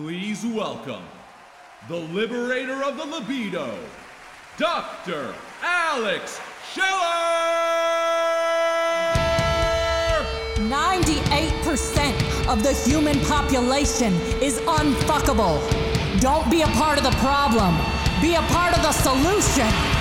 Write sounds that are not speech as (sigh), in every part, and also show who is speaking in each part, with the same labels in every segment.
Speaker 1: Please welcome the liberator of the libido, Dr. Alex Schiller!
Speaker 2: 98% of the human population is unfuckable. Don't be a part of the problem, be a part of the solution.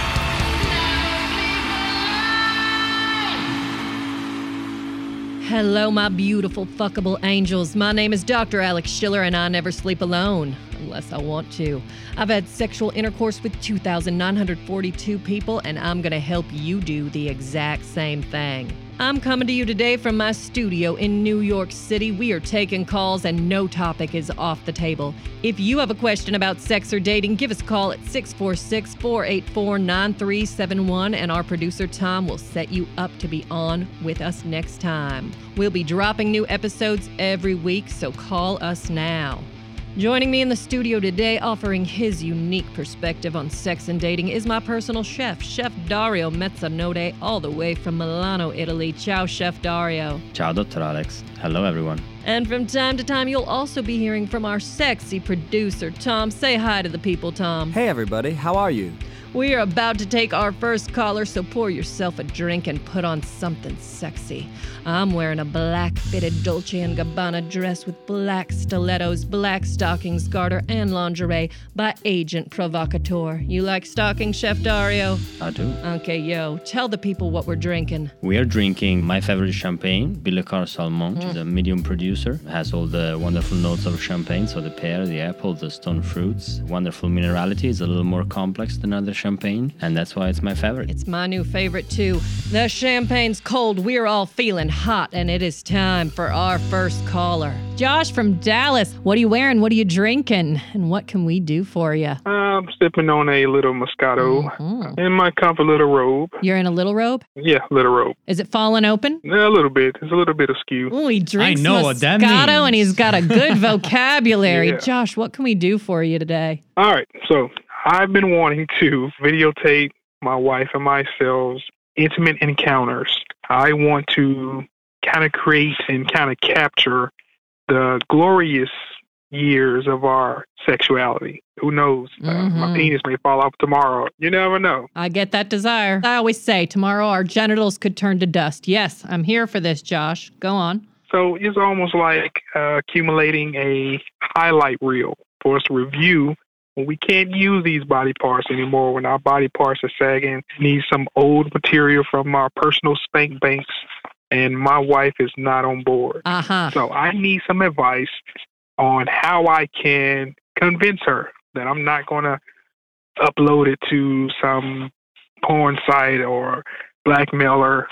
Speaker 3: Hello, my beautiful fuckable angels. My name is Dr. Alex Schiller, and I never sleep alone unless I want to. I've had sexual intercourse with 2,942 people, and I'm gonna help you do the exact same thing. I'm coming to you today from my studio in New York City. We are taking calls, and no topic is off the table. If you have a question about sex or dating, give us a call at 646 484 9371, and our producer Tom will set you up to be on with us next time. We'll be dropping new episodes every week, so call us now. Joining me in the studio today, offering his unique perspective on sex and dating, is my personal chef, Chef Dario Mezzanotte, all the way from Milano, Italy. Ciao, Chef Dario.
Speaker 4: Ciao, Dr. Alex. Hello, everyone.
Speaker 3: And from time to time, you'll also be hearing from our sexy producer, Tom. Say hi to the people, Tom.
Speaker 5: Hey, everybody, how are you?
Speaker 3: We are about to take our first caller, so pour yourself a drink and put on something sexy. I'm wearing a black fitted Dolce & Gabbana dress with black stilettos, black stockings, garter, and lingerie by Agent Provocateur. You like stockings, Chef Dario?
Speaker 4: I do.
Speaker 3: Okay, yo, tell the people what we're drinking.
Speaker 4: We are drinking my favorite champagne, Billecart Salmon, which is mm. a medium producer. It has all the wonderful notes of champagne, so the pear, the apple, the stone fruits. Wonderful minerality. It's a little more complex than other champagne, and that's why it's my favorite.
Speaker 3: It's my new favorite, too. The champagne's cold, we're all feeling hot, and it is time for our first caller. Josh from Dallas, what are you wearing? What are you drinking? And what can we do for you?
Speaker 6: I'm sipping on a little Moscato
Speaker 3: Mhm.
Speaker 6: in my comfort little robe.
Speaker 3: You're in a little robe?
Speaker 6: Yeah, little robe.
Speaker 3: Is it falling open?
Speaker 6: Yeah, a little bit. It's a little bit askew.
Speaker 3: Oh, he drinks
Speaker 7: know
Speaker 3: Moscato
Speaker 7: what that
Speaker 3: and he's got a good (laughs) vocabulary.
Speaker 6: Yeah.
Speaker 3: Josh, what can we do for you today?
Speaker 6: All right, so I've been wanting to videotape my wife and myself's intimate encounters. I want to kind of create and kind of capture the glorious years of our sexuality. Who knows? Uh, my
Speaker 3: Mhm.
Speaker 6: penis may fall off tomorrow. You never know.
Speaker 3: I get that desire. I always say tomorrow our genitals could turn to dust. Yes, I'm here for this, Josh. Go on.
Speaker 6: So it's almost like uh, accumulating a highlight reel for us to review when we can't use these body parts anymore, when our body parts are sagging, need some old material from our personal spank banks, and my wife is not on board.
Speaker 3: Uh huh.
Speaker 6: So I need some advice on how I can convince her that I'm not going to upload it to some porn site or blackmail her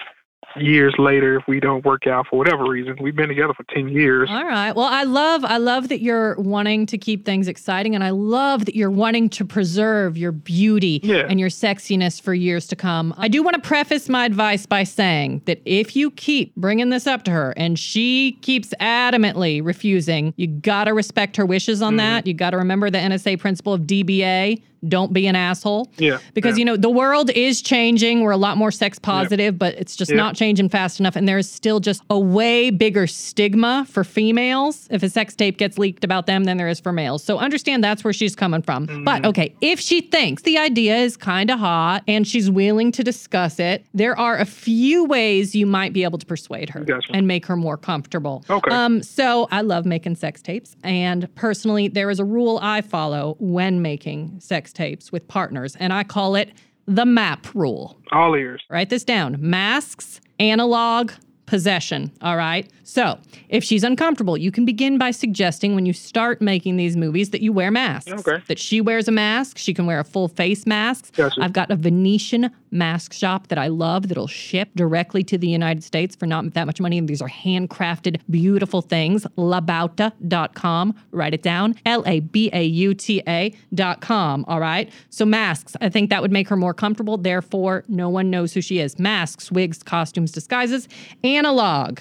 Speaker 6: years later if we don't work out for whatever reason. We've been together for 10 years.
Speaker 3: All right. Well, I love I love that you're wanting to keep things exciting and I love that you're wanting to preserve your beauty
Speaker 6: Yeah.
Speaker 3: and your sexiness for years to come. I do want to preface my advice by saying that if you keep bringing this up to her and she keeps adamantly refusing, you got to respect her wishes on mm-hmm. that. You got to remember the NSA principle of DBA, don't be an asshole.
Speaker 6: Yeah,
Speaker 3: Because
Speaker 6: yeah.
Speaker 3: you know, the world is changing. We're a lot more sex positive, but it's just not changing fast enough. And there's still just a way bigger stigma for females if a sex tape gets leaked about them than there is for males. So understand that's where she's coming from.
Speaker 6: Mm-hmm.
Speaker 3: But okay, if she thinks the idea is kind of hot and she's willing to discuss it, there are a few ways you might be able to persuade her
Speaker 6: Gotcha.
Speaker 3: and make her more comfortable.
Speaker 6: Okay.
Speaker 3: Um, so I love making sex tapes. And personally, there is a rule I follow when making sex tapes with partners, and I call it the MAP rule.
Speaker 6: All ears.
Speaker 3: Write this down masks, analog, possession. All right. So if she's uncomfortable, you can begin by suggesting when you start making these movies that you wear masks.
Speaker 6: Okay.
Speaker 3: That she wears a mask. She can wear a full face mask.
Speaker 6: Gotcha.
Speaker 3: I've got a Venetian mask shop that I love that'll ship directly to the United States for not that much money. And these are handcrafted, beautiful things. Labauta.com. Write it down. L A B A U T A.com. All right. So masks, I think that would make her more comfortable. Therefore, no one knows who she is. Masks, wigs, costumes, disguises. Analog.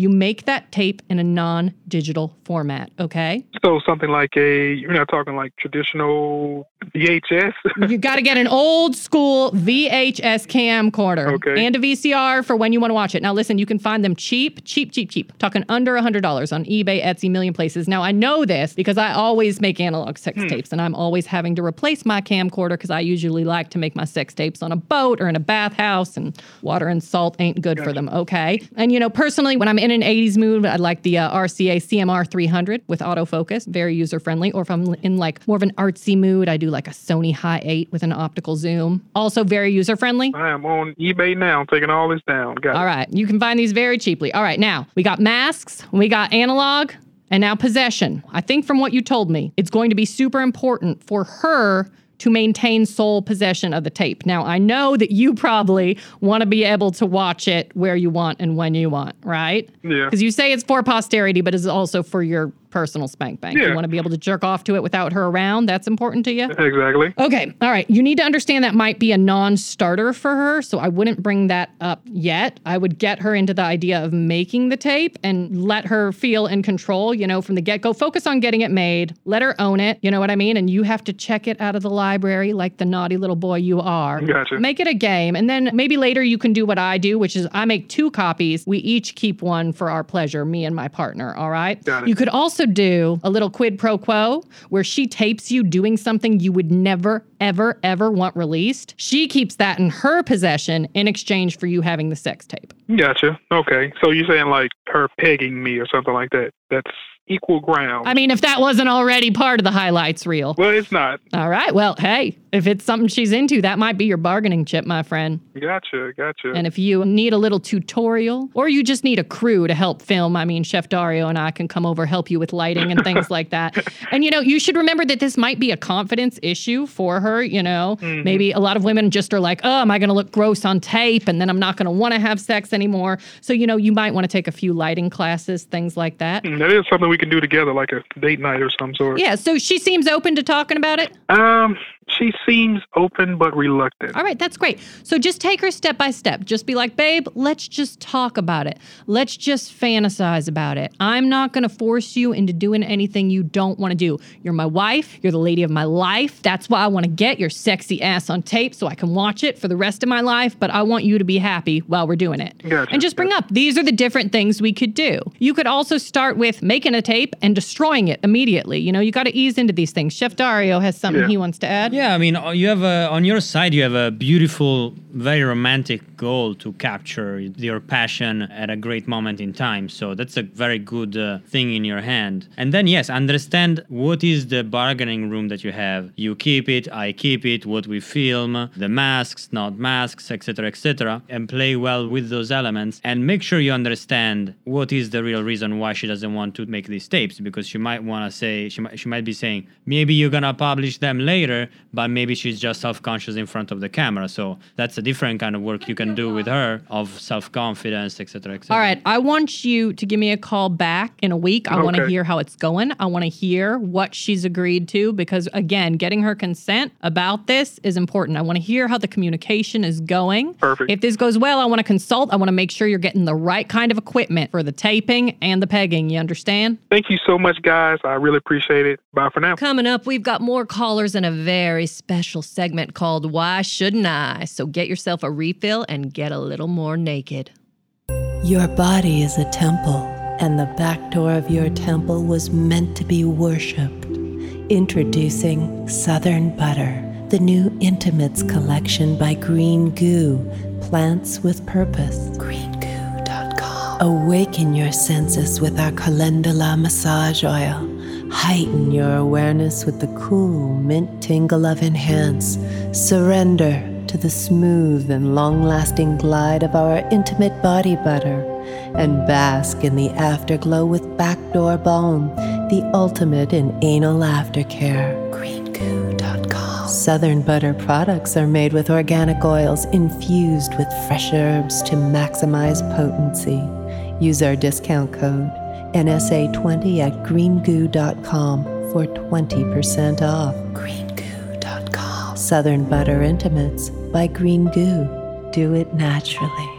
Speaker 3: You make that tape in a non digital format, okay?
Speaker 6: So something like a, you're not talking like traditional VHS? (laughs)
Speaker 3: you got to get an old school VHS camcorder
Speaker 6: Okay.
Speaker 3: and a VCR for when you want to watch it. Now, listen, you can find them cheap, cheap, cheap, cheap. Talking under $100 on eBay, Etsy, million places. Now, I know this because I always make analog sex hmm. tapes and I'm always having to replace my camcorder because I usually like to make my sex tapes on a boat or in a bathhouse and water and salt ain't good for them, okay? And, you know, personally, when I'm in an 80s mood, I like the uh, RCA CMR 300 with autofocus, very user friendly. Or if I'm in like more of an artsy mood, I do like a Sony Hi8 with an optical zoom, also very user friendly.
Speaker 6: I am on eBay now, taking all this down. Got
Speaker 3: All right, you can find these very cheaply. All right, now we got masks, we got analog, and now possession. I think from what you told me, it's going to be super important for her to maintain sole possession of the tape. Now, I know that you probably want to be able to watch it where you want and when you want, right?
Speaker 6: Yeah.
Speaker 3: Because you say it's for posterity, but it's also for your personal spank bank. You want to be able to jerk off to it without her around. That's important to you?
Speaker 6: Exactly.
Speaker 3: Okay. All right. You need to understand that might be a non starter for her. So I wouldn't bring that up yet. I would get her into the idea of making the tape and let her feel in control, you know, from the get go. Focus on getting it made. Let her own it. You know what I mean? And you have to check it out of the library like the naughty little boy you are.
Speaker 6: Gotcha.
Speaker 3: Make it a game. And then maybe later you can do what I do, which is I make two copies. We each keep one for our pleasure, me and my partner. All right.
Speaker 6: Got it.
Speaker 3: You could also do a little quid pro quo where she tapes you doing something you would never, ever, ever want released. She keeps that in her possession in exchange for you having the sex tape.
Speaker 6: Gotcha. Okay. So you're saying like her pegging me or something like that? That's equal ground.
Speaker 3: I mean, if that wasn't already part of the highlights reel.
Speaker 6: well, it's not.
Speaker 3: All right. Well, hey, if it's something she's into, that might be your bargaining chip, my friend.
Speaker 6: Gotcha. Gotcha.
Speaker 3: And if you need a little tutorial or you just need a crew to help film, I mean, Chef Dario and I can come over, help you with lighting and things (laughs) like that. And, you know, you should remember that this might be a confidence issue for her. You know, maybe a lot of women just are like, oh, am I going to look gross on tape? And then I'm not going to want to have sex anymore. So, you know, you might want to take a few lighting classes, things like that.
Speaker 6: Mm, that is something we can do together, like a date night or some sort.
Speaker 3: Yeah. So she seems open to talking about it.
Speaker 6: Um, she seems open but reluctant.
Speaker 3: All right, that's great. So just take her step by step. Just be like, babe, let's just talk about it. Let's just fantasize about it. I'm not going to force you into doing anything you don't want to do. You're my wife. You're the lady of my life. That's why I want to get your sexy ass on tape so I can watch it for the rest of my life. But I want you to be happy while we're doing it.
Speaker 6: Gotcha,
Speaker 3: And just bring up these are the different things we could do. You could also start with making a tape and destroying it immediately. You know, you got to ease into these things. Chef Dario has something
Speaker 6: Yeah.
Speaker 3: he wants to add.
Speaker 4: Yeah, I mean, uh, you have a, on your side, you have a beautiful, very romantic goal to capture your passion at a great moment in time. So that's a very good uh, thing in your hand. And then, yes, understand what is the bargaining room that you have. You keep it, I keep it, what we film, the masks, not masks, etc., etc., and play well with those elements. And make sure you understand what is the real reason why she doesn't want to make these tapes, because she might want to say, she might, she might be saying, maybe you're gonna publish them later, but maybe she's just self-conscious in front of the camera. So that's a different kind of work you can do with her of self-confidence, etc., etc.
Speaker 3: All right. I want you to give me a call back in a week. I want to hear how it's going. I want to hear what she's agreed to because, again, getting her consent about this is important. I want to hear how the communication is going.
Speaker 6: Perfect.
Speaker 3: If this goes well, I want to consult. I want to make sure you're getting the right kind of equipment for the taping and the pegging. You understand?
Speaker 6: Thank you so much, guys. I really appreciate it. Bye for now.
Speaker 3: Coming up, we've got more callers in a very special segment called Why Shouldn't I? So get yourself a refill and get a little more naked.
Speaker 5: Your body is a temple, and the back door of your temple was meant to be worshipped. Introducing Southern Butter, the new Intimates collection by Green Goo, plants with purpose. GreenGoo.com. Awaken your senses with our calendula massage oil. Heighten your awareness with the cool mint tingle of Enhance. Surrender to the smooth and long lasting glide of our intimate body butter and bask in the afterglow with Backdoor Balm, the ultimate in anal aftercare. GreenGoo.com. Southern Butter products are made with organic oils infused with fresh herbs to maximize potency. Use our discount code NSA20 at greengoo.com for 20% off. Greengoo.com. Southern Butter Intimates by Green Goo. Do it naturally.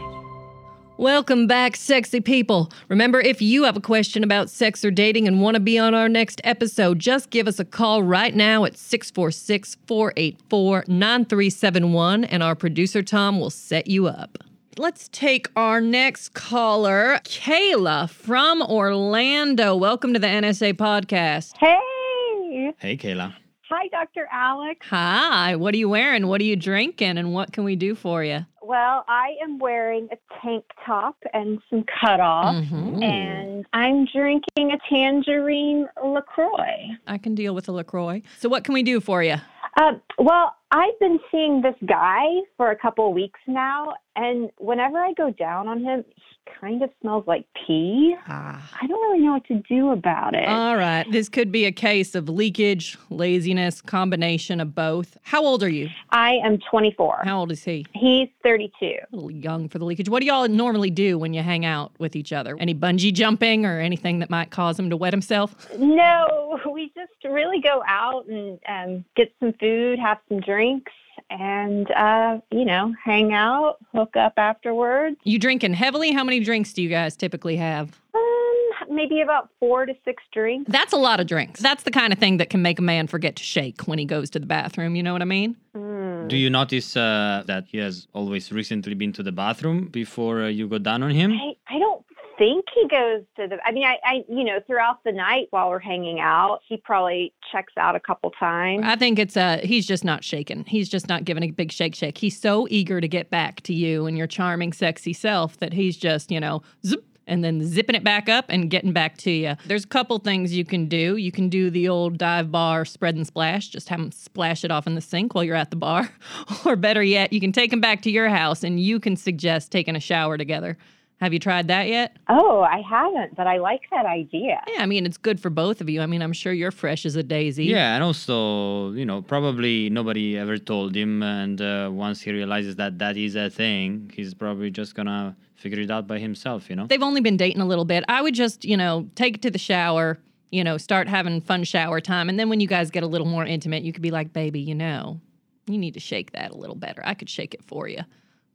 Speaker 3: Welcome back, sexy people. Remember, if you have a question about sex or dating and want to be on our next episode, just give us a call right now at 646 484 9371, and our producer Tom will set you up. Let's take our next caller, Kayla from Orlando. Welcome to the NSA podcast.
Speaker 7: Hey!
Speaker 4: Hey, Kayla.
Speaker 7: Hi, Dr. Alex.
Speaker 3: Hi, what are you wearing? What are you drinking? And what can we do for you?
Speaker 7: Well, I am wearing a tank top and some cutoffs,
Speaker 3: Mhm.
Speaker 7: and I'm drinking a tangerine LaCroix.
Speaker 3: I can deal with a LaCroix. So, what can we do for you?
Speaker 7: Uh, well, I've been seeing this guy for a couple of weeks now, and whenever I go down on him, he kind of smells like pee.
Speaker 3: Ah.
Speaker 7: I don't really know what to do about it.
Speaker 3: All right. This could be a case of leakage, laziness, combination of both. How old are you?
Speaker 7: I am 24.
Speaker 3: How old is he?
Speaker 7: He's 32.
Speaker 3: A little young for the leakage. What do y'all normally do when you hang out with each other? Any bungee jumping or anything that might cause him to wet himself?
Speaker 7: No, we just really go out and um, get some food, have some drinks, and uh, you know, hang out, hook up afterwards.
Speaker 3: You drinking heavily? How many drinks do you guys typically have?
Speaker 7: Um, maybe about four to six drinks.
Speaker 3: That's a lot of drinks. That's the kind of thing that can make a man forget to shake when he goes to the bathroom. You know what I mean?
Speaker 7: Mm.
Speaker 4: Do you notice uh, that he has always recently been to the bathroom before uh, you go down on him?
Speaker 7: I, I don't think he goes to the. I mean, I, I, you know, throughout the night while we're hanging out, he probably checks out a couple times.
Speaker 3: I think it's a he's just not shaking. He's just not giving a big shake shake. He's so eager to get back to you and your charming, sexy self that he's just, you know, zip and then zipping it back up and getting back to you. There's a couple things you can do. You can do the old dive bar spread and splash, just have him splash it off in the sink while you're at the bar. (laughs) or better yet, you can take him back to your house and you can suggest taking a shower together. Have you tried that yet?
Speaker 7: Oh, I haven't, but I like that idea.
Speaker 3: Yeah, I mean, it's good for both of you. I mean, I'm sure you're fresh as a daisy.
Speaker 4: Yeah, and also, you know, probably nobody ever told him, and uh, once he realizes that that is a thing, he's probably just gonna figure it out by himself, you know?
Speaker 3: they've only been dating a little bit. I would just, you know, take it to the shower, you know, start having fun shower time. And then when you guys get a little more intimate, you could be like, baby, you know, you need to shake that a little better. I could shake it for you.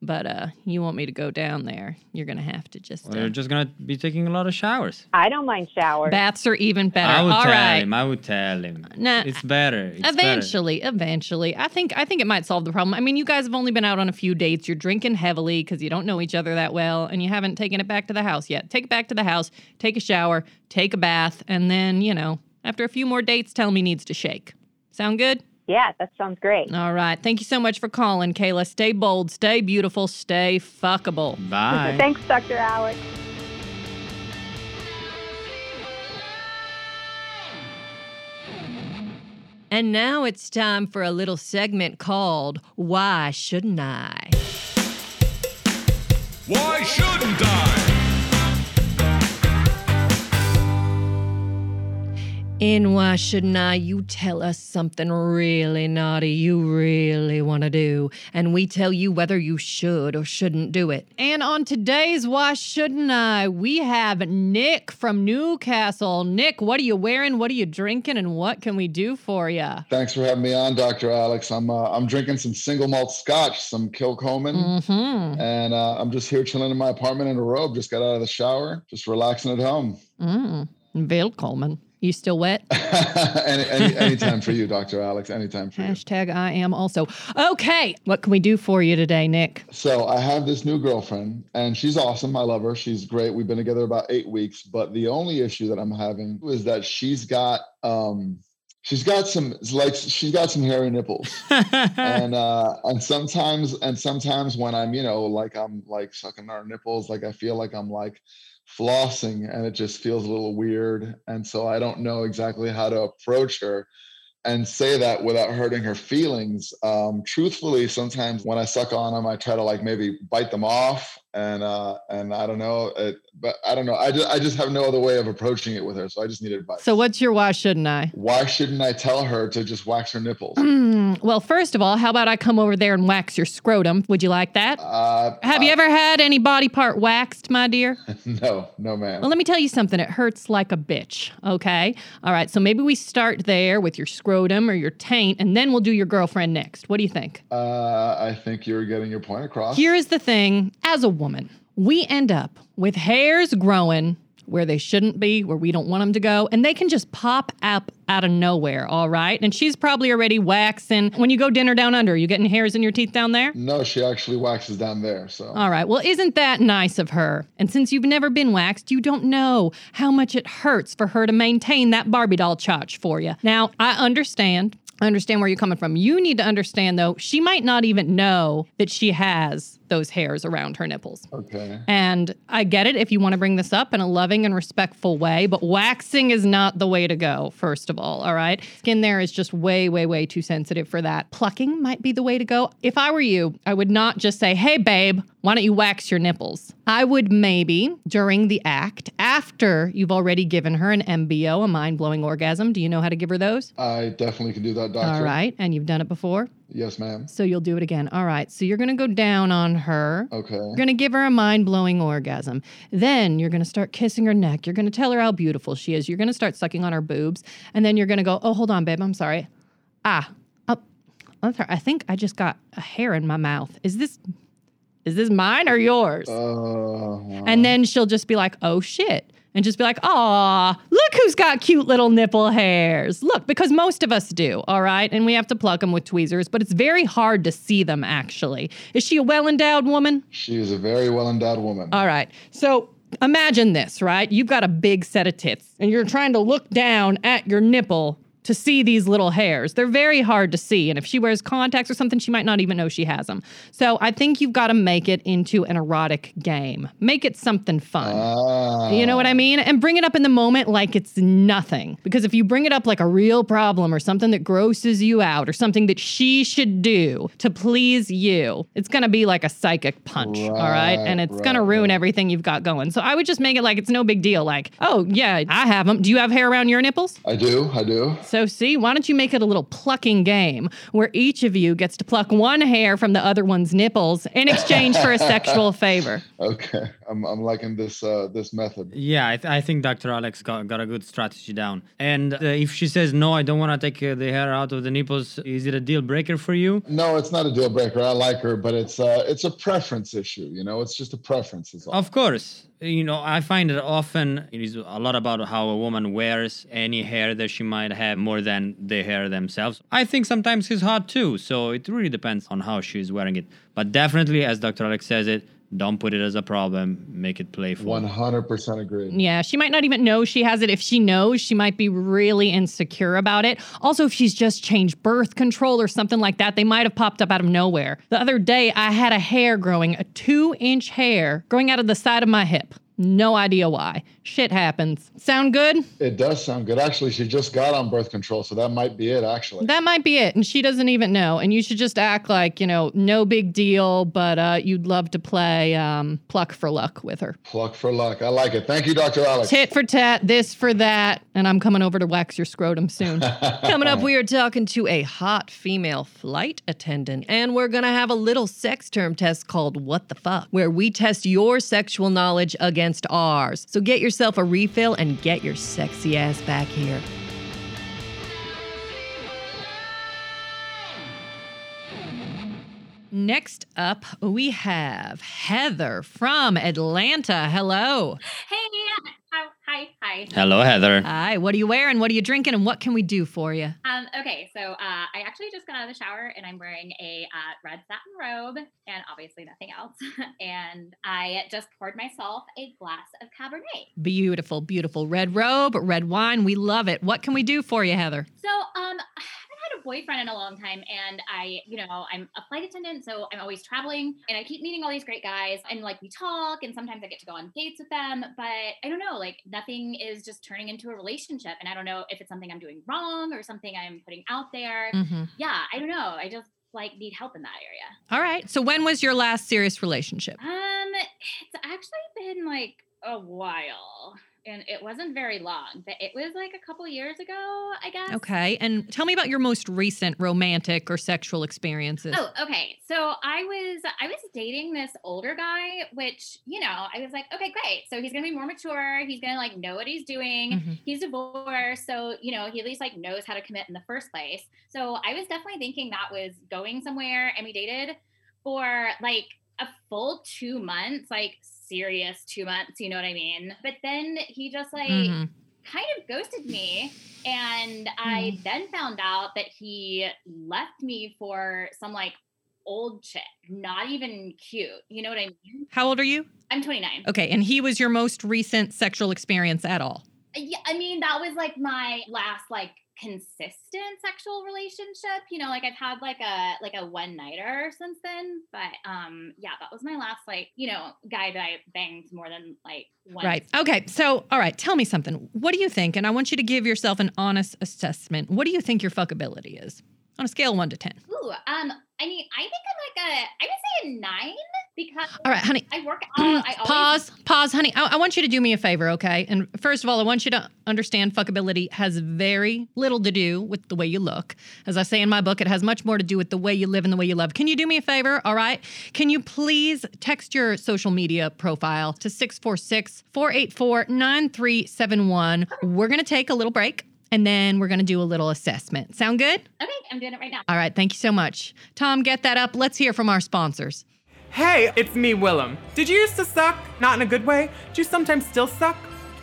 Speaker 3: But uh, you want me to go down there, you're going to have to just.
Speaker 4: Or
Speaker 3: Uh,
Speaker 4: you're just gonna be taking a lot of showers.
Speaker 7: I don't mind showers.
Speaker 3: baths are even better.
Speaker 4: I would
Speaker 3: All
Speaker 4: tell
Speaker 3: right.
Speaker 4: him. I would tell him.
Speaker 3: Nah,
Speaker 4: it's better. It's better.
Speaker 3: eventually, eventually, I think I think it might solve the problem. I mean, you guys have only been out on a few dates. You're drinking heavily because you don't know each other that well, and you haven't taken it back to the house yet. Take it back to the house, take a shower, take a bath, and then you know, after a few more dates, tell me needs to shake. Sound good?
Speaker 7: Yeah, that sounds great.
Speaker 3: All right. Thank you so much for calling, Kayla. Stay bold, stay beautiful, stay fuckable.
Speaker 4: Bye. (laughs)
Speaker 7: Thanks, Dr. Alex.
Speaker 3: And now it's time for a little segment called Why Shouldn't I?
Speaker 1: Why shouldn't I?
Speaker 3: In Why Shouldn't I, you tell us something really naughty you really want to do, and we tell you whether you should or shouldn't do it. And on today's Why Shouldn't I, we have Nick from Newcastle. Nick, what are you wearing? What are you drinking? And what can we do for you?
Speaker 8: Thanks for having me on, Dr. Alex. I'm uh, I'm drinking some single malt scotch, some Kilchoman,
Speaker 3: Mm-hmm.
Speaker 8: and uh, I'm just here chilling in my apartment in a robe. Just got out of the shower, just relaxing at home.
Speaker 3: Mm. Coleman. You still wet? (laughs)
Speaker 8: any, any anytime for you, Dr. Alex. Anytime for you.
Speaker 3: Hashtag I am also. Okay, what can we do for you today, Nick?
Speaker 8: So I have this new girlfriend, and she's awesome. I love her. She's great. We've been together about eight weeks. But the only issue that I'm having is that she's got um she's got some like she's got some hairy nipples. (laughs) and uh and sometimes and sometimes when i'm you know like i'm like sucking our nipples like i feel like i'm like flossing and it just feels a little weird. And so i don't know exactly how to approach her and say that without hurting her feelings. Um truthfully sometimes when i suck on them i try to like maybe bite them off and uh and i don't know it, but i don't know i just i just have no other way of approaching it with her so i just need advice
Speaker 3: So, what's your why shouldn't I?
Speaker 8: why shouldn't i tell her to just wax her nipples
Speaker 3: Mm, well, first of all, how about I come over there and wax your scrotum? Would you like that?
Speaker 8: uh
Speaker 3: Have you ever had any body part waxed, my dear? (laughs)
Speaker 8: no no ma'am
Speaker 3: Well, let me tell you something. It hurts like a bitch. Okay. All right. So maybe we start there with your scrotum or your taint, and then we'll do your girlfriend next. What do you think?
Speaker 8: Uh, I think you're getting your point across.
Speaker 3: Here is the thing as a woman, we end up with hairs growing where they shouldn't be, where we don't want them to go, and they can just pop up out of nowhere, all right? And she's probably already waxing. When you go dinner down under, are you getting hairs in your teeth down there?
Speaker 8: No, she actually waxes down there. So
Speaker 3: All right. Well, isn't that nice of her? And since you've never been waxed, you don't know how much it hurts for her to maintain that Barbie doll chotch for you. Now, I understand. I understand where you're coming from. You need to understand, though, she might not even know that she has those hairs around her nipples.
Speaker 8: okay.
Speaker 3: And I get it if you want to bring this up in a loving and respectful way, but waxing is not the way to go, first of all. All right. Skin there is just way, way, way too sensitive for that. Plucking might be the way to go. If I were you, I would not just say, hey, babe, why don't you wax your nipples? I would maybe during the act, after you've already given her an MBO, a mind blowing orgasm. Do you know how to give her those?
Speaker 8: I definitely can do that, doctor.
Speaker 3: All right. And you've done it before.
Speaker 8: Yes, ma'am.
Speaker 3: So you'll do it again. All right. So you're going to go down on her.
Speaker 8: Okay.
Speaker 3: You're going to give her a mind blowing orgasm. Then you're going to start kissing her neck. You're going to tell her how beautiful she is. You're going to start sucking on her boobs. And then you're going to go, oh, hold on, babe. I'm sorry. Ah, oh, I'm sorry. I think I just got a hair in my mouth. Is this. Is this mine or yours?
Speaker 8: Uh,
Speaker 3: and then she'll just be like, oh shit. And just be like, aw, look who's got cute little nipple hairs. Look, because most of us do, all right? And we have to pluck them with tweezers, but it's very hard to see them actually. Is she a well endowed woman?
Speaker 8: she is a very well endowed woman.
Speaker 3: All right. So imagine this, right? You've got a big set of tits and you're trying to look down at your nipple to see these little hairs. They're very hard to see. And if she wears contacts or something, she might not even know she has them. So I think you've got to make it into an erotic game. Make it something fun.
Speaker 8: Ah.
Speaker 3: You know what I mean? And bring it up in the moment like it's nothing. Because if you bring it up like a real problem or something that grosses you out or something that she should do to please you, it's going to be like a psychic punch. all right. And
Speaker 8: Right,
Speaker 3: it's going to ruin
Speaker 8: right.
Speaker 3: everything you've got going. So I would just make it like it's no big deal. Like, oh, yeah, I have them. Do you have hair around your nipples?
Speaker 8: I do. I do.
Speaker 3: So, see, why don't you make it a little plucking game where each of you gets to pluck one hair from the other one's nipples in exchange for a sexual favor? (laughs)
Speaker 8: Okay. I'm, I'm liking this uh, this method.
Speaker 9: Yeah, I, th- I think Dr. Alex got, got a good strategy down. And uh, if she says, no, I don't want to take uh, the hair out of the nipples, is it a deal breaker for you?
Speaker 8: No, it's not a deal breaker. I like her, but it's uh, it's a preference issue. You know, it's just a preference. Is all.
Speaker 9: Of course. You know, I find that often it is a lot about how a woman wears any hair that she might have more than the hair themselves. I think sometimes it's hot too, so it really depends on how she's wearing it. But definitely, as Dr. Alex says it, don't put it as a problem, make it playful.
Speaker 8: One hundred percent agree.
Speaker 3: Yeah, she might not even know she has it. If she knows, she might be really insecure about it. Also, if she's just changed birth control or something like that, they might have popped up out of nowhere. The other day, I had a hair growing, a two inch hair growing out of the side of my hip. No idea why. Shit happens. Sound good?
Speaker 8: It does sound good. Actually, she just got on birth control, so that might be it. Actually.
Speaker 3: That might be it. And she doesn't even know. And you should just act like, you know, no big deal, but uh, you'd love to play um, pluck for luck with her.
Speaker 8: Pluck for luck. I like it. Thank you, Dr. Alex.
Speaker 3: Tit for tat, this for that. And I'm coming over to wax your scrotum soon. (laughs)
Speaker 10: Coming up, we are talking to a hot female flight attendant, and we're gonna have a little sex term test called What the Fuck, where we test your sexual knowledge against ours. So get yourself a refill and get your sexy ass back here.
Speaker 3: Next up, we have Heather from Atlanta. Hello.
Speaker 11: Hey, hi, hi.
Speaker 4: Hello, Heather.
Speaker 3: Hi, what are you wearing? What are you drinking? And what can we do for you?
Speaker 11: Um, okay, so uh, I actually just got out of the shower and I'm wearing a uh, red satin robe and obviously nothing else. (laughs) and I just poured myself a glass of Cabernet.
Speaker 3: Beautiful, beautiful. Red robe, red wine. We love it. What can we do for you, Heather?
Speaker 11: So, um, I haven't had a boyfriend in a long time, and I, you know, I'm a flight attendant, so I'm always traveling, and I keep meeting all these great guys, and like we talk, and sometimes I get to go on dates with them, but I don't know, like nothing is just turning into a relationship, and I don't know if it's something I'm doing wrong or something I'm putting out there.
Speaker 3: Mm-hmm.
Speaker 11: Yeah, I don't know. I just like need help in that area.
Speaker 3: All right. So, when was your last serious relationship?
Speaker 11: Um, it's actually been like a while. And it wasn't very long, but it was like a couple years ago, I guess.
Speaker 3: Okay. And tell me about your most recent romantic or sexual experiences.
Speaker 11: Oh, okay. So I was I was dating this older guy, which you know I was like, okay, great. So he's gonna be more mature. He's gonna like know what he's doing.
Speaker 3: Mhm.
Speaker 11: He's divorced, so you know he at least like knows how to commit in the first place. So I was definitely thinking that was going somewhere, and we dated for like a full two months, like serious two months, you know what I mean? But then he just like
Speaker 3: Mhm.
Speaker 11: kind of ghosted me. And I then found out that he left me for some like old chick, not even cute. You know what I mean?
Speaker 3: How old are you?
Speaker 11: I'm 29.
Speaker 3: Okay, and he was your most recent sexual experience at all.
Speaker 11: Yeah, I mean, that was like my last like consistent sexual relationship. You know, like I've had like a like a one nighter since then, but um yeah, that was my last like, you know, guy that I banged more than like one
Speaker 3: Right. Okay. So, all right, tell me something. What do you think? And I want you to give yourself an honest assessment. What do you think your fuckability is on a scale one to 10?
Speaker 11: Ooh, um, I mean, I think I'm like a I would say a nine because
Speaker 3: All right, honey.
Speaker 11: I work out. (clears throat) I always
Speaker 3: Pause, pause, honey. I, I want you to do me a favor, okay? And first of all, I want you to understand fuckability has very little to do with the way you look. As I say in my book, it has much more to do with the way you live and the way you love. Can you do me a favor, all right? Can you please text your social media profile to 646 484 9371? We're going to take a little break and then we're going to do a little assessment. Sound good?
Speaker 11: Okay, I'm doing it right now.
Speaker 3: All right, thank you so much. Tom, get that up. Let's hear from our sponsors.
Speaker 12: Hey, it's me, Willam. Did you used to suck? Not in a good way? Do you sometimes still suck?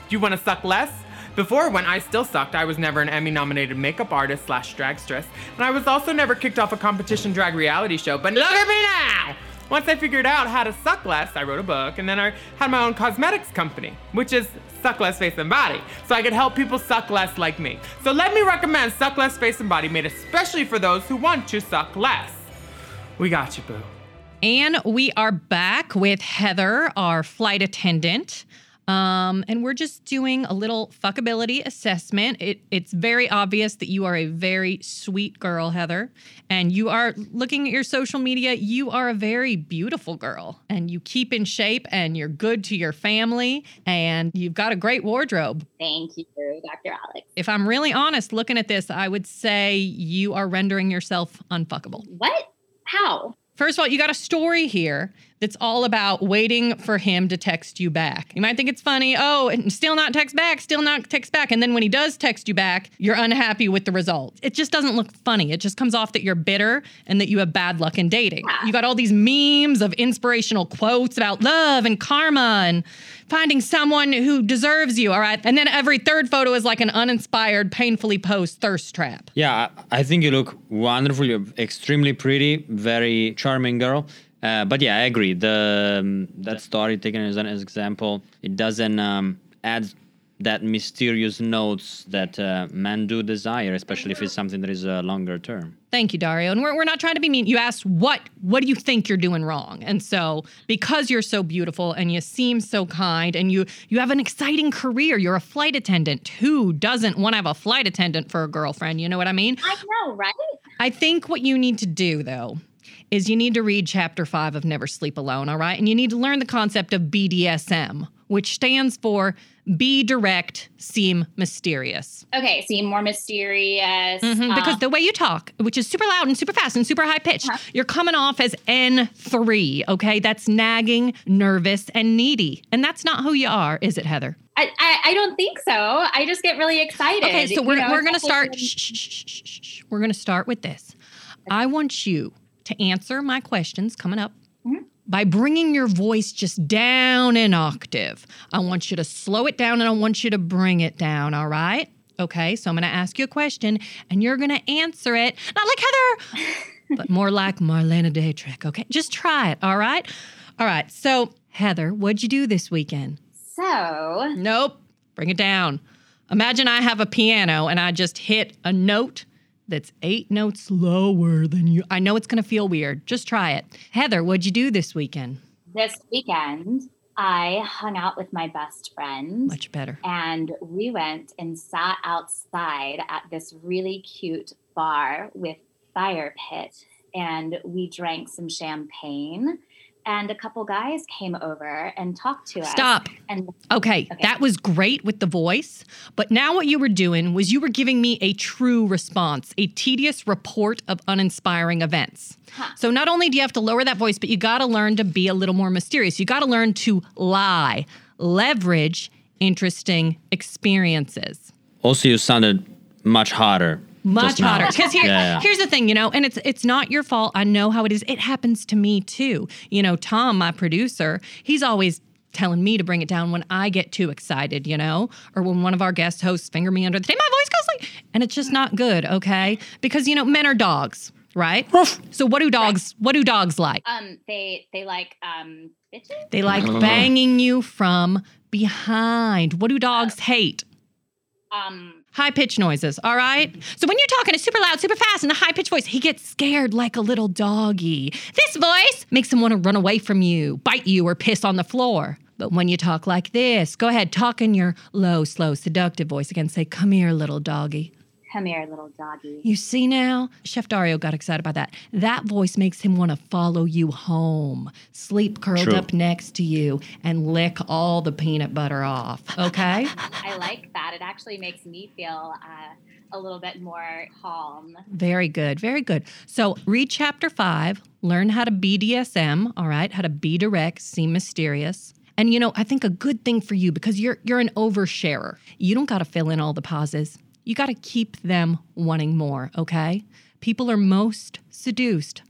Speaker 12: Do you want to suck less? Before, when I still sucked, I was never an Emmy nominated makeup artist slash dragstress, and I was also never kicked off a competition drag reality show, but look at me now! Once I figured out how to suck less, I wrote a book, and then I had my own cosmetics company, which is Suck Less Face and Body, so I could help people suck less like me. So let me recommend Suck Less Face and Body, made especially for those who want to suck less. We got you, boo.
Speaker 3: And we are back with Heather, our flight attendant. Um, and we're just doing a little fuckability assessment. It, it's very obvious that you are a very sweet girl, Heather. And you are looking at your social media, you are a very beautiful girl. And you keep in shape and you're good to your family. And you've got a great wardrobe.
Speaker 11: Thank you, Dr. Alex.
Speaker 3: If I'm really honest looking at this, I would say you are rendering yourself unfuckable.
Speaker 11: What? How?
Speaker 3: First of all, you got a story here that's all about waiting for him to text you back. You might think it's funny. Oh, and still not text back, still not text back. And then when he does text you back, you're unhappy with the result. It just doesn't look funny. It just comes off that you're bitter and that you have bad luck in dating. You got all these memes of inspirational quotes about love and karma and finding someone who deserves you, all right? And then every third photo is like an uninspired, painfully posed thirst trap.
Speaker 4: Yeah, I I think you look wonderful. You're extremely pretty, very charming girl. Uh, but yeah, I agree. The um, that story taken as an example, it doesn't um, add that mysterious notes that uh, men do desire, especially if it's something that is uh, longer term.
Speaker 3: Thank you, Dario. And we're, we're not trying to be mean. You asked what what do you think you're doing wrong? And so because you're so beautiful and you seem so kind and you you have an exciting career, you're a flight attendant. Who doesn't want to have a flight attendant for a girlfriend? You know what I mean?
Speaker 11: I know, right?
Speaker 3: I think what you need to do though is you need to read chapter 5 of Never Sleep Alone, all right? And you need to learn the concept of BDSM, which stands for be direct, seem mysterious.
Speaker 11: Okay, seem more mysterious.
Speaker 3: Mhm, because
Speaker 11: um,
Speaker 3: the way you talk, which is super loud and super fast and super high pitched, you're coming off as N3, okay? That's nagging, nervous, and needy. And that's not who you are, is it, Heather?
Speaker 11: I, I, I don't think so. I just get really excited.
Speaker 3: Okay, so we're,
Speaker 11: know,
Speaker 3: we're going to start. Shh, shh, shh. We're going to start with this. I want you to answer my questions coming up
Speaker 11: Mm-hmm.
Speaker 3: by bringing your voice just down an octave. I want you to slow it down and I want you to bring it down, all right? Okay, so I'm going to ask you a question and you're going to answer it, not like Heather, (laughs) but more like Marlene Dietrich, okay? Just try it, all right? All right, so Heather, what'd you do this weekend?
Speaker 11: So,
Speaker 3: Nope. Bring it down. Imagine I have a piano and I just hit a note that's eight notes lower than you. I know it's going to feel weird. Just try it. Heather, what'd you do this weekend?
Speaker 11: this weekend, I hung out with my best friend.
Speaker 3: Much better.
Speaker 11: And we went and sat outside at this really cute bar with fire pit. And we drank some champagne. And a couple guys came over and talked to us.
Speaker 3: Stop.
Speaker 11: And
Speaker 3: Okay, that was great with the voice. But now what you were doing was you were giving me a true response, a tedious report of uninspiring events. So not only do you have to lower that voice, but you got to learn to be a little more mysterious. You got to learn to lie, leverage interesting experiences.
Speaker 4: Also, you sounded much hotter
Speaker 3: Much hotter. Because here,
Speaker 10: Yeah, yeah.
Speaker 3: here's the thing, you know, and it's it's not your fault. I know how it is. It happens to me too. You know, Tom, my producer, he's always telling me to bring it down when I get too excited, you know, or when one of our guest hosts finger me under the table, my voice goes like, and it's just not good, okay? Because you know, men are dogs, right? So what do dogs? What do dogs like?
Speaker 11: Um, they they like um bitches.
Speaker 3: They like (laughs) banging you from behind. What do dogs hate?
Speaker 11: Um,
Speaker 3: High pitched noises, all right? So when you're talking a super loud, super fast, in a high pitched voice, he gets scared like a little doggy. This voice makes him want to run away from you, bite you, or piss on the floor. But when you talk like this, go ahead, talk in your low, slow, seductive voice again. Say, Come here, little doggy.
Speaker 11: Come here, little doggy.
Speaker 3: You see now? Chef Dario got excited by that. That voice makes him want to follow you home, sleep curled
Speaker 10: True.
Speaker 3: up next to you, and lick all the peanut butter off. Okay? (laughs)
Speaker 11: I like that. It actually makes me feel uh, a little bit more calm.
Speaker 3: Very good. Very good. So read chapter five, learn how to BDSM, all right, how to be direct, seem mysterious. And you know, I think a good thing for you because you're you're an oversharer. You don't gotta fill in all the pauses. You gotta keep them wanting more, okay? People are most seduced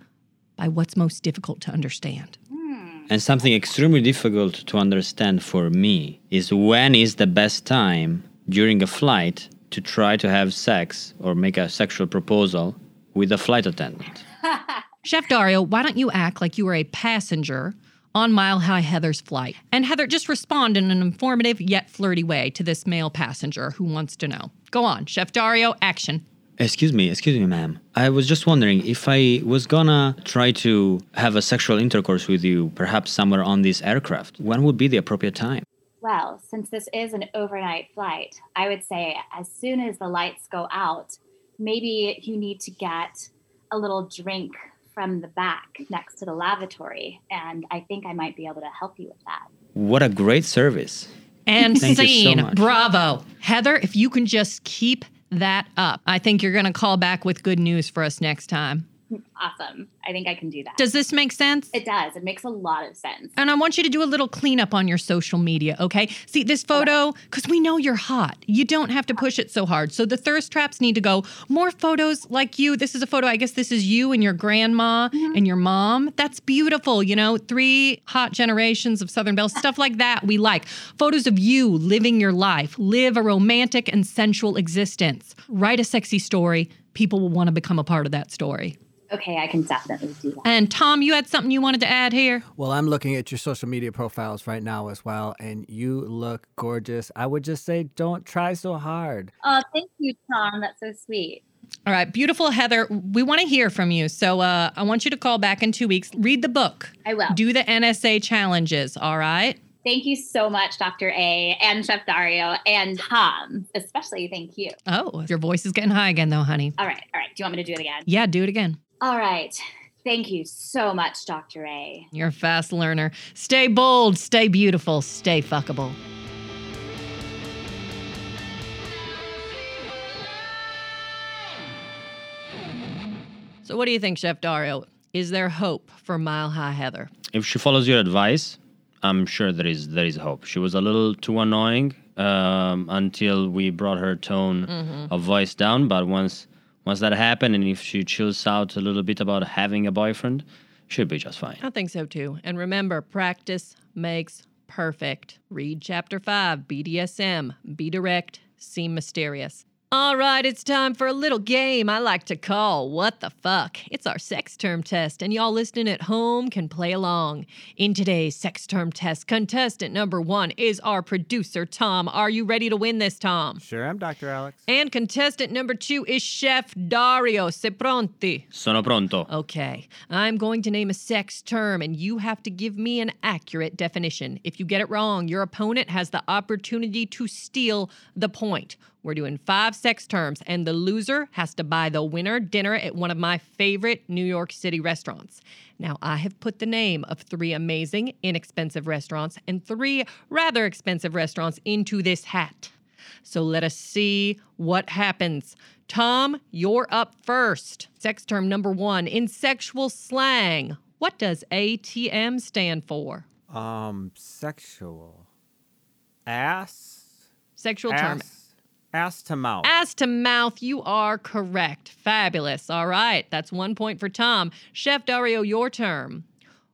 Speaker 3: by what's most difficult to understand. Hmm.
Speaker 4: And something extremely difficult to understand for me is when is the best time during a flight to try to have sex or make a sexual proposal with a flight attendant. (laughs)
Speaker 3: Chef Dario, why don't you act like you were a passenger on Mile High Heather's flight? And Heather, just respond in an informative yet flirty way to this male passenger who wants to know. Go on, Chef Dario, action.
Speaker 4: Excuse me, excuse me, ma'am. I was just wondering if I was gonna try to have a sexual intercourse with you, perhaps somewhere on this aircraft, when would be the appropriate time?
Speaker 11: Well, since this is an overnight flight, I would say as soon as the lights go out, maybe you need to get a little drink from the back next to the lavatory. And I think I might be able to help you with that.
Speaker 4: What a great service.
Speaker 3: And
Speaker 4: Thank so
Speaker 3: Bravo. Heather, if you can just keep that up, I think you're going to call back with good news for us next time.
Speaker 11: Awesome. I think I can do that.
Speaker 3: Does this make sense?
Speaker 11: It does. It makes a lot of sense.
Speaker 3: And I want you to do a little cleanup on your social media, okay? See, this photo, because we know you're hot. You don't have to push it so hard. So the thirst traps need to go. More photos like you. This is a photo, I guess this is you and your grandma mm-hmm. and your mom. That's beautiful, you know? Three hot generations of Southern Belle, stuff like that we like. Photos of you living your life. Live a romantic and sensual existence. Write a sexy story. People will want to become a part of that story.
Speaker 11: Okay, I can definitely do that.
Speaker 3: And Tom, you had something you wanted to add here?
Speaker 13: Well, I'm looking at your social media profiles right now as well, and you look gorgeous. I would just say don't try so hard.
Speaker 11: Oh, thank you, Tom. That's so sweet.
Speaker 3: All right, beautiful Heather. We want to hear from you. So uh, I want you to call back in two weeks. Read the book.
Speaker 11: I will.
Speaker 3: Do the NSA challenges. All right.
Speaker 11: Thank you so much, Dr. A and Chef Dario and Tom, especially. Thank you.
Speaker 3: Oh, your voice is getting high again, though, honey.
Speaker 11: All right. All right. Do you want me to do it again?
Speaker 3: Yeah, do it again.
Speaker 11: All right. Thank you so much, Dr. A.
Speaker 3: You're a fast learner. Stay bold, stay beautiful, stay fuckable. So, what do you think, Chef Dario? Is there hope for Mile High Heather?
Speaker 10: If she follows your advice, I'm sure there is there is hope. She was a little too annoying um, until we brought her tone
Speaker 3: Mhm.
Speaker 10: of voice down. But once once that happened, and if she chills out a little bit about having a boyfriend, she'll be just fine.
Speaker 3: I think so too. And remember, practice makes perfect. Read chapter 5, BDSM, be direct, seem mysterious. All right, it's time for a little game I like to call What the Fuck. It's our sex term test, and y'all listening at home can play along. In today's sex term test, contestant number one is our producer, Tom. Are you ready to win this, Tom?
Speaker 13: Sure, I'm Dr. Alex.
Speaker 3: And contestant number two is Chef Dario. Se pronti?
Speaker 10: Sono pronto.
Speaker 3: Okay, I'm going to name a sex term, and you have to give me an accurate definition. If you get it wrong, your opponent has the opportunity to steal the point. We're doing five sex terms, and the loser has to buy the winner dinner at one of my favorite New York City restaurants. Now, I have put the name of three amazing, inexpensive restaurants and three rather expensive restaurants into this hat. So let us see what happens. Tom, you're up first. Sex term number one. In sexual slang, what does ATM stand for?
Speaker 13: Um, sexual. Ass?
Speaker 3: Sexual term.
Speaker 13: Ass? Ass to mouth.
Speaker 10: Ass to mouth, you are correct. Fabulous. All right, that's one point for Tom. Chef Dario, your term.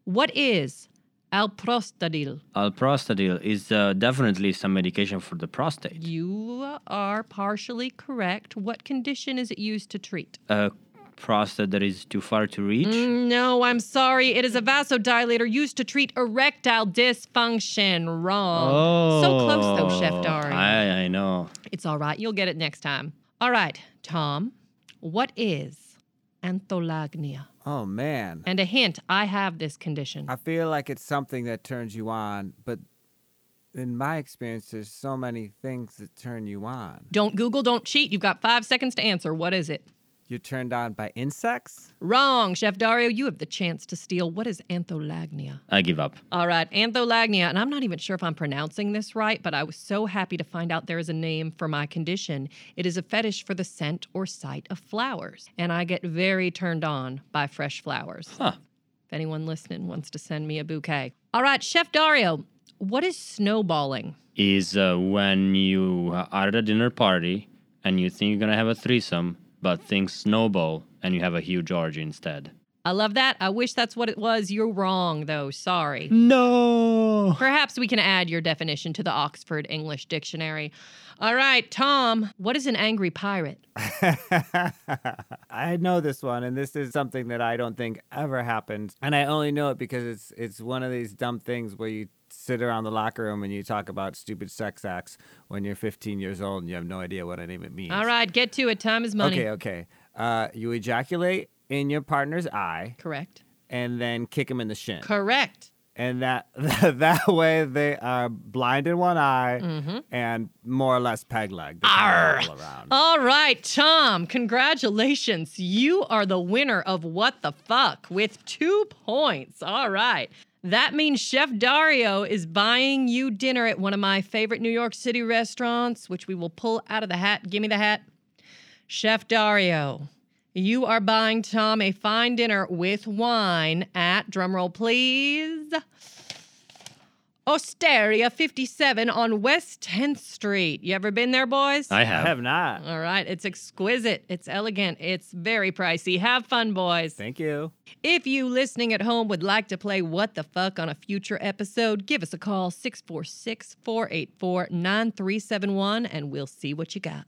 Speaker 10: What is alprostadil?
Speaker 4: Alprostadil is uh, definitely some medication for the prostate.
Speaker 10: You are partially correct. What condition is it used to treat?
Speaker 4: A prostate that is too far to reach.
Speaker 10: Mm, no, I'm sorry. It is a vasodilator used to treat erectile dysfunction. Wrong. Oh, So close, though, Chef Dario.
Speaker 4: Oh, I, I know.
Speaker 10: It's all right. You'll get it next time. All right, Tom. What is antholagnia?
Speaker 13: Oh man.
Speaker 10: And a hint, I have this condition.
Speaker 13: I feel like it's something that turns you on, but in my experience, there's so many things that turn you on.
Speaker 10: Don't Google, don't cheat. You've got five seconds to answer. What is it?
Speaker 13: You're turned on by insects?
Speaker 10: Wrong, Chef Dario. You have the chance to steal. What is antholagnia?
Speaker 4: I give up.
Speaker 10: All right, antholagnia, and I'm not even sure if I'm pronouncing this right, but I was so happy to find out there is a name for my condition. It is a fetish for the scent or sight of flowers, and I get very turned on by fresh flowers.
Speaker 4: Huh.
Speaker 10: If anyone listening wants to send me a bouquet. All right, Chef Dario, what is snowballing?
Speaker 4: Is uh, when you are at a dinner party and you think you're gonna have a threesome, but things snowball and you have a huge orgy instead.
Speaker 10: I love that. I wish that's what it was. You're wrong, though. Sorry.
Speaker 4: No.
Speaker 10: Perhaps we can add your definition to the Oxford English Dictionary. All right, Tom, what is an angry pirate? (laughs)
Speaker 13: I know this one, and this is something that I don't think ever happened. And I only know it because it's it's one of these dumb things where you sit around the locker room and you talk about stupid sex acts when you're 15 years old and you have no idea what any of it means.
Speaker 10: All right, get to it. Time is money.
Speaker 13: Okay, okay. Uh, you ejaculate in your partner's eye.
Speaker 10: Correct.
Speaker 13: And then kick him in the shin.
Speaker 10: Correct.
Speaker 13: And (laughs) that that way they are blind in one eye
Speaker 10: Mm-hmm.
Speaker 13: and more or less peg leg. They around.
Speaker 10: All right, Tom, congratulations. You are the winner of What the Fuck with two points. All right. That means Chef Dario is buying you dinner at one of my favorite New York City restaurants, which we will pull out of the hat. Give me the hat. Chef Dario, you are buying Tom a fine dinner with wine at, drumroll please, Osteria 57 on West 10th Street. You ever been there, boys?
Speaker 4: I have.
Speaker 13: I have not.
Speaker 10: All right, it's exquisite, it's elegant, it's very pricey. Have fun, boys.
Speaker 13: Thank you.
Speaker 10: If you listening at home would like to play What the Fuck on a future episode, give us a call 646 484 9371 and we'll see what you got.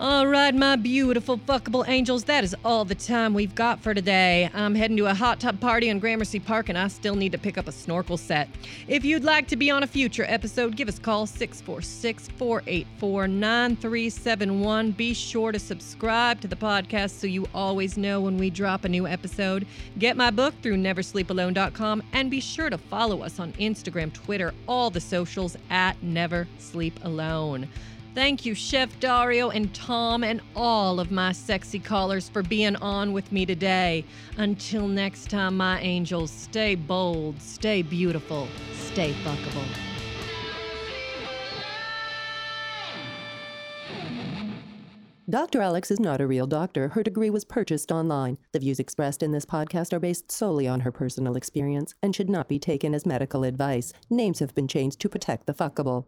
Speaker 10: All right, my beautiful fuckable angels, that is all the time we've got for today. I'm heading to a hot tub party in Gramercy Park and I still need to pick up a snorkel set. If you'd like to be on a future episode, give us a call 646 484 9371. Be sure to subscribe to the podcast so you always know when we drop a new episode. Get my book through neversleepalone.com and be sure to follow us on Instagram, Twitter, all the socials at Never Sleep Alone. Thank you, Chef Dario and Tom, and all of my sexy callers for being on with me today. Until next time, my angels, stay bold, stay beautiful, stay fuckable.
Speaker 14: Dr. Alex is not a real doctor. Her degree was purchased online. The views expressed in this podcast are based solely on her personal experience and should not be taken as medical advice. Names have been changed to protect the fuckable.